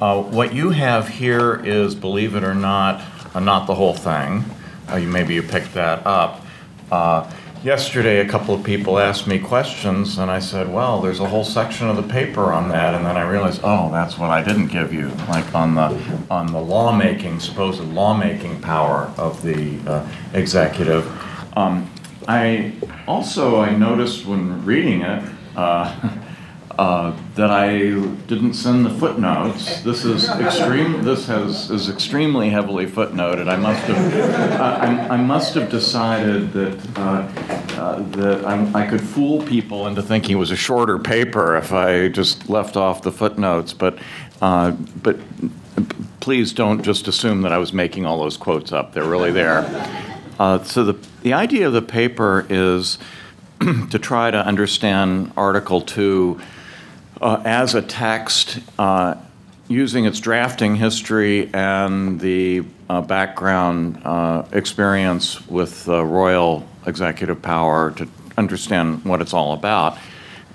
Uh, What you have here is, believe it or not, uh, not the whole thing. Uh, you- Maybe you picked that up. Uh, Yesterday, a couple of people asked me questions, and I said, well, there's a whole section of the paper on that, and then I realized, oh, that's what I didn't give you, like on the, on the lawmaking, supposed lawmaking power of the uh, executive. Um, I, also, I noticed when reading it, uh, that I didn't send the footnotes. This is extreme, this has, is extremely heavily footnoted. I must have, I, I- must have decided that, uh, uh, that I, I could fool people into thinking it was a shorter paper if I just left off the footnotes, but, uh, but please don't just assume that I was making all those quotes up. They're really there. Uh, so the, the idea of the paper is to try to understand Article 2 uh, as a text, uh, using its drafting history and the uh, background uh, experience with royal executive power to understand what it's all about.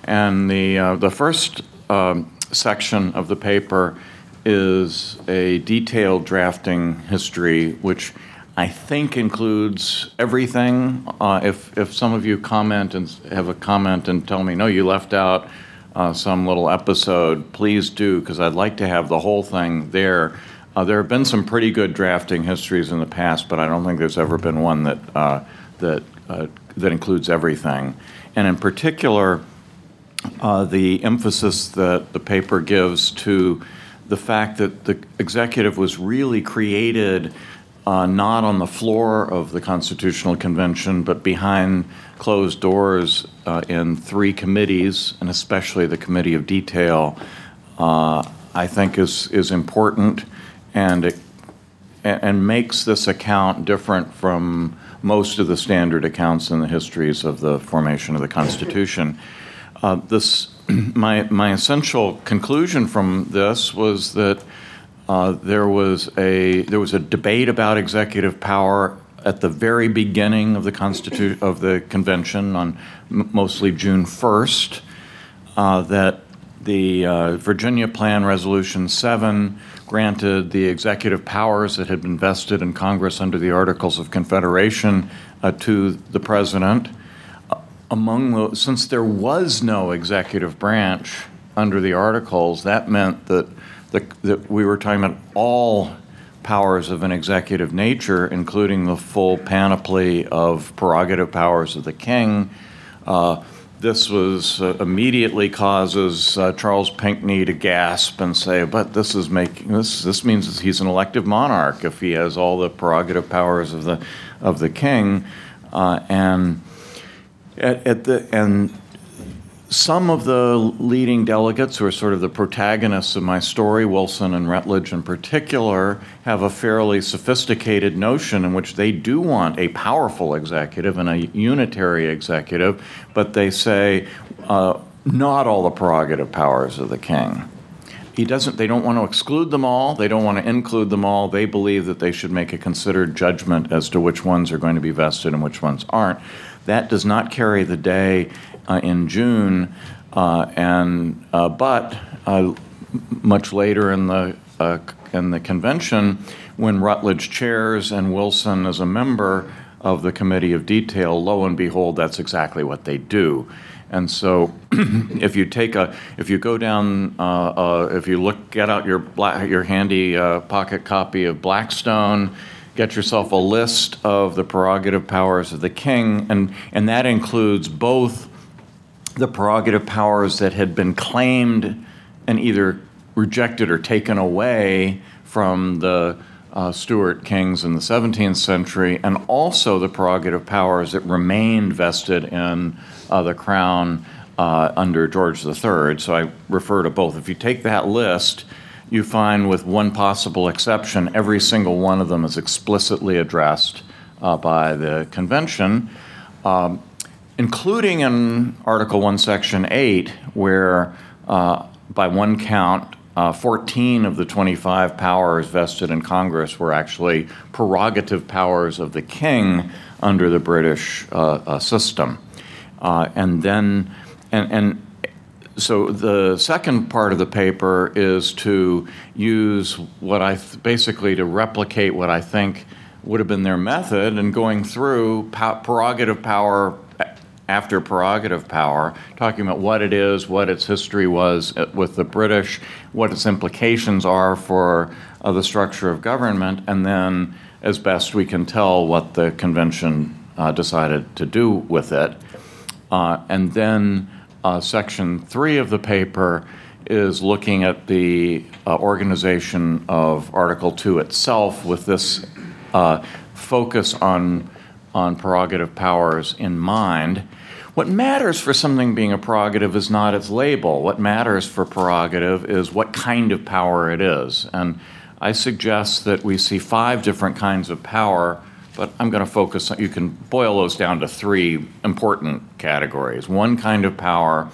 And the, uh, the first um, section of the paper is a detailed drafting history, which I think includes everything. Uh, If, if some of you comment and have a comment and tell me, no, you left out uh, some little episode, please do, because I'd like to have the whole thing there. Uh, There have been some pretty good drafting histories in the past, but I don't think there's ever been one that, uh, that, uh, that includes everything. And in particular, uh, the emphasis that the paper gives to the fact that the executive was really created uh, not on the floor of the Constitutional Convention, but behind closed doors uh, in three committees, and especially the Committee of Detail, uh, I think is, is important, and it and, makes this account different from most of the standard accounts in the histories of the formation of the Constitution. Uh, this, my, my essential conclusion from this was that uh, there was a there was a debate about executive power at the very beginning of the constitu- of the convention on m- mostly June 1st uh, that the uh, Virginia Plan Resolution 7 granted the executive powers that had been vested in Congress under the Articles of Confederation uh, to the president. Uh, Among since there was no executive branch under the Articles, that meant that, that we were talking about all powers of an executive nature, including the full panoply of prerogative powers of the king. Uh, this was uh, immediately causes uh, Charles Pinckney to gasp and say, "But this is making this. This means he's an elective monarch if he has all the prerogative powers of the of the king." Uh, and at, at the and some of the leading delegates, who are sort of the protagonists of my story, Wilson and Rutledge in particular, have a fairly sophisticated notion in which they do want a powerful executive and a unitary executive, but they say uh, not all the prerogative powers of the king. He doesn't, they don't want to exclude them all, they don't want to include them all. They believe that they should make a considered judgment as to which ones are going to be vested and which ones aren't. That does not carry the day uh, in June, uh, and uh, but uh, much later in the uh, in the convention, when Rutledge chairs and Wilson is a member of the committee of detail, lo and behold, that's exactly what they do. And so, if you take a, if you go down, uh, uh, if you look, get out your black, your handy uh, pocket copy of Blackstone, get yourself a list of the prerogative powers of the king, and and that includes both the prerogative powers that had been claimed and either rejected or taken away from the uh, Stuart kings in the 17th century, and also the prerogative powers that remained vested in uh, the crown uh, under George III. So I refer to both. If you take that list, you find, with one possible exception, every single one of them is explicitly addressed uh, by the convention. Um, including in Article 1, Section 8, where uh, by one count, uh, 14 of the 25 powers vested in Congress were actually prerogative powers of the king under the British uh, uh, system. Uh, and then, and, and so the second part of the paper is to use what I th- basically to replicate what I think would have been their method and going through po- prerogative power after prerogative power, talking about what it is, what its history was uh, with the British, what its implications are for uh, the structure of government, and then, as best we can tell, what the convention uh, decided to do with it. Uh, and then uh, section three of the paper is looking at the uh, organization of Article 2 itself with this focus on, on prerogative powers in mind. What matters for something being a prerogative is not its label. What matters for prerogative is what kind of power it is. And I suggest that we see five different kinds of power but I'm going to focus on, you can boil those down to three important categories. One kind of power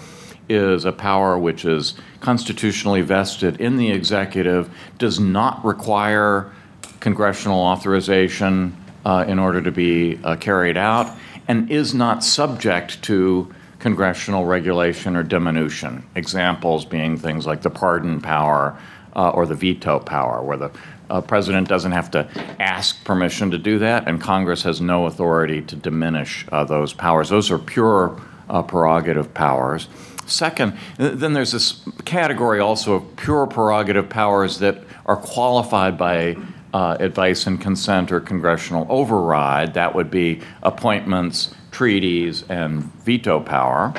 is a power which is constitutionally vested in the executive, does not require congressional authorization uh, in order to be uh, carried out, and is not subject to congressional regulation or diminution. Examples being things like the pardon power uh, or the veto power, where the uh, president doesn't have to ask permission to do that, and Congress has no authority to diminish uh, those powers. Those are pure uh, prerogative powers. Second, then there's this category also of pure prerogative powers that are qualified by uh, advice and consent or congressional override. That would be appointments, treaties, and veto power.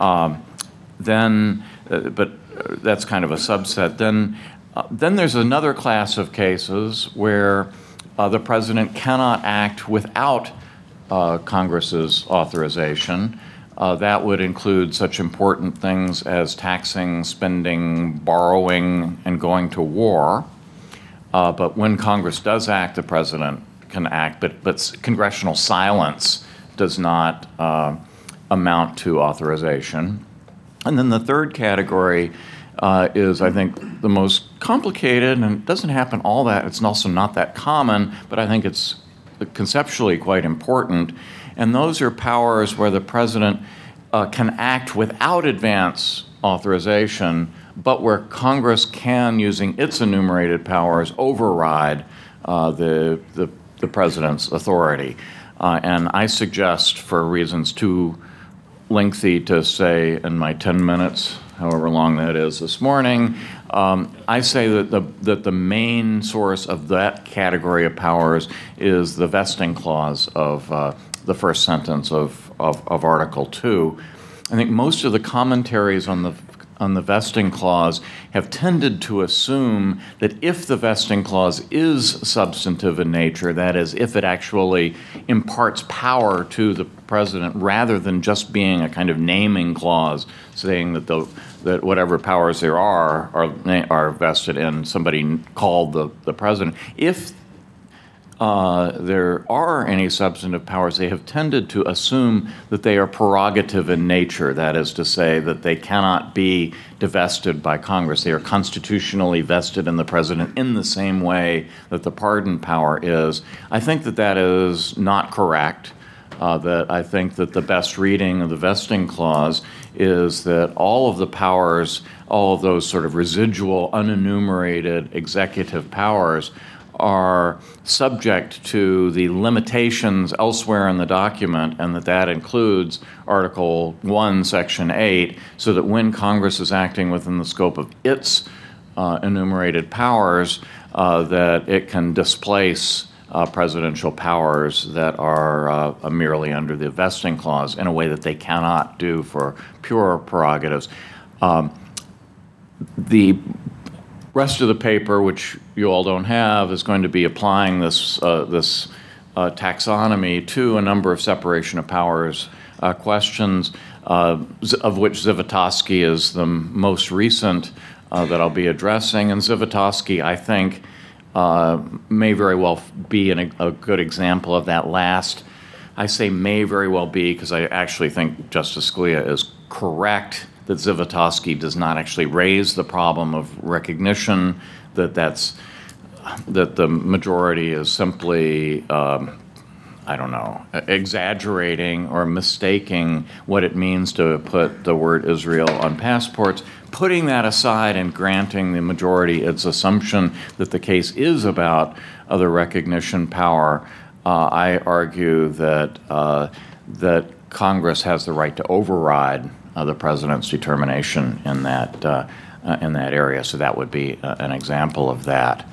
Um, then, uh, but uh, that's kind of a subset. Then uh, then there's another class of cases where uh, the president cannot act without uh, Congress's authorization. Uh, that would include such important things as taxing, spending, borrowing, and going to war. Uh, but when Congress does act, the president can act, but, congressional silence does not uh, amount to authorization. And then the third category uh, is, I think, the most complicated, and it doesn't happen all that. It's also not that common, but I think it's conceptually quite important. And those are powers where the president can act without advance authorization, but where Congress can, using its enumerated powers, override uh, the, the, the, president's authority. Uh, and I suggest, for reasons too lengthy to say in my 10 minutes, however long that is this morning. Um, I say that the, that the main source of that category of powers is the vesting clause of uh, the first sentence of, of, of Article 2. I think most of the commentaries on the on the vesting clause have tended to assume that if the vesting clause is substantive in nature, that is, if it actually imparts power to the president rather than just being a kind of naming clause saying that the that whatever powers there are are are vested in somebody called the, the president. If uh, there are any substantive powers, they have tended to assume that they are prerogative in nature. That is to say, that they cannot be divested by Congress. They are constitutionally vested in the president in the same way that the pardon power is. I think that that is not correct. Uh, that I think that the best reading of the vesting clause is that all of the powers, all of those sort of residual, unenumerated executive powers, are subject to the limitations elsewhere in the document, and that that includes Article 1, Section 8, so that when Congress is acting within the scope of its uh, enumerated powers, uh, that it can displace uh, presidential powers that are uh, merely under the vesting clause in a way that they cannot do for pure prerogatives. Um, the rest of the paper, which you all don't have, is going to be applying this, uh, this uh, taxonomy to a number of separation of powers uh, questions, uh, of which Zivotofsky is the most recent uh, that I'll be addressing. And Zivotofsky, I think, uh, may very well be an, a good example of that last. I say may very well be because I actually think Justice Scalia is correct that Zivotofsky does not actually raise the problem of recognition, that that's that the majority is simply um, I don't know, exaggerating or mistaking what it means to put the word Israel on passports, putting that aside and granting the majority its assumption that the case is about other recognition power, uh, I argue that uh, that Congress has the right to override the president's determination in that uh, uh, in that area. So that would be uh, an example of that.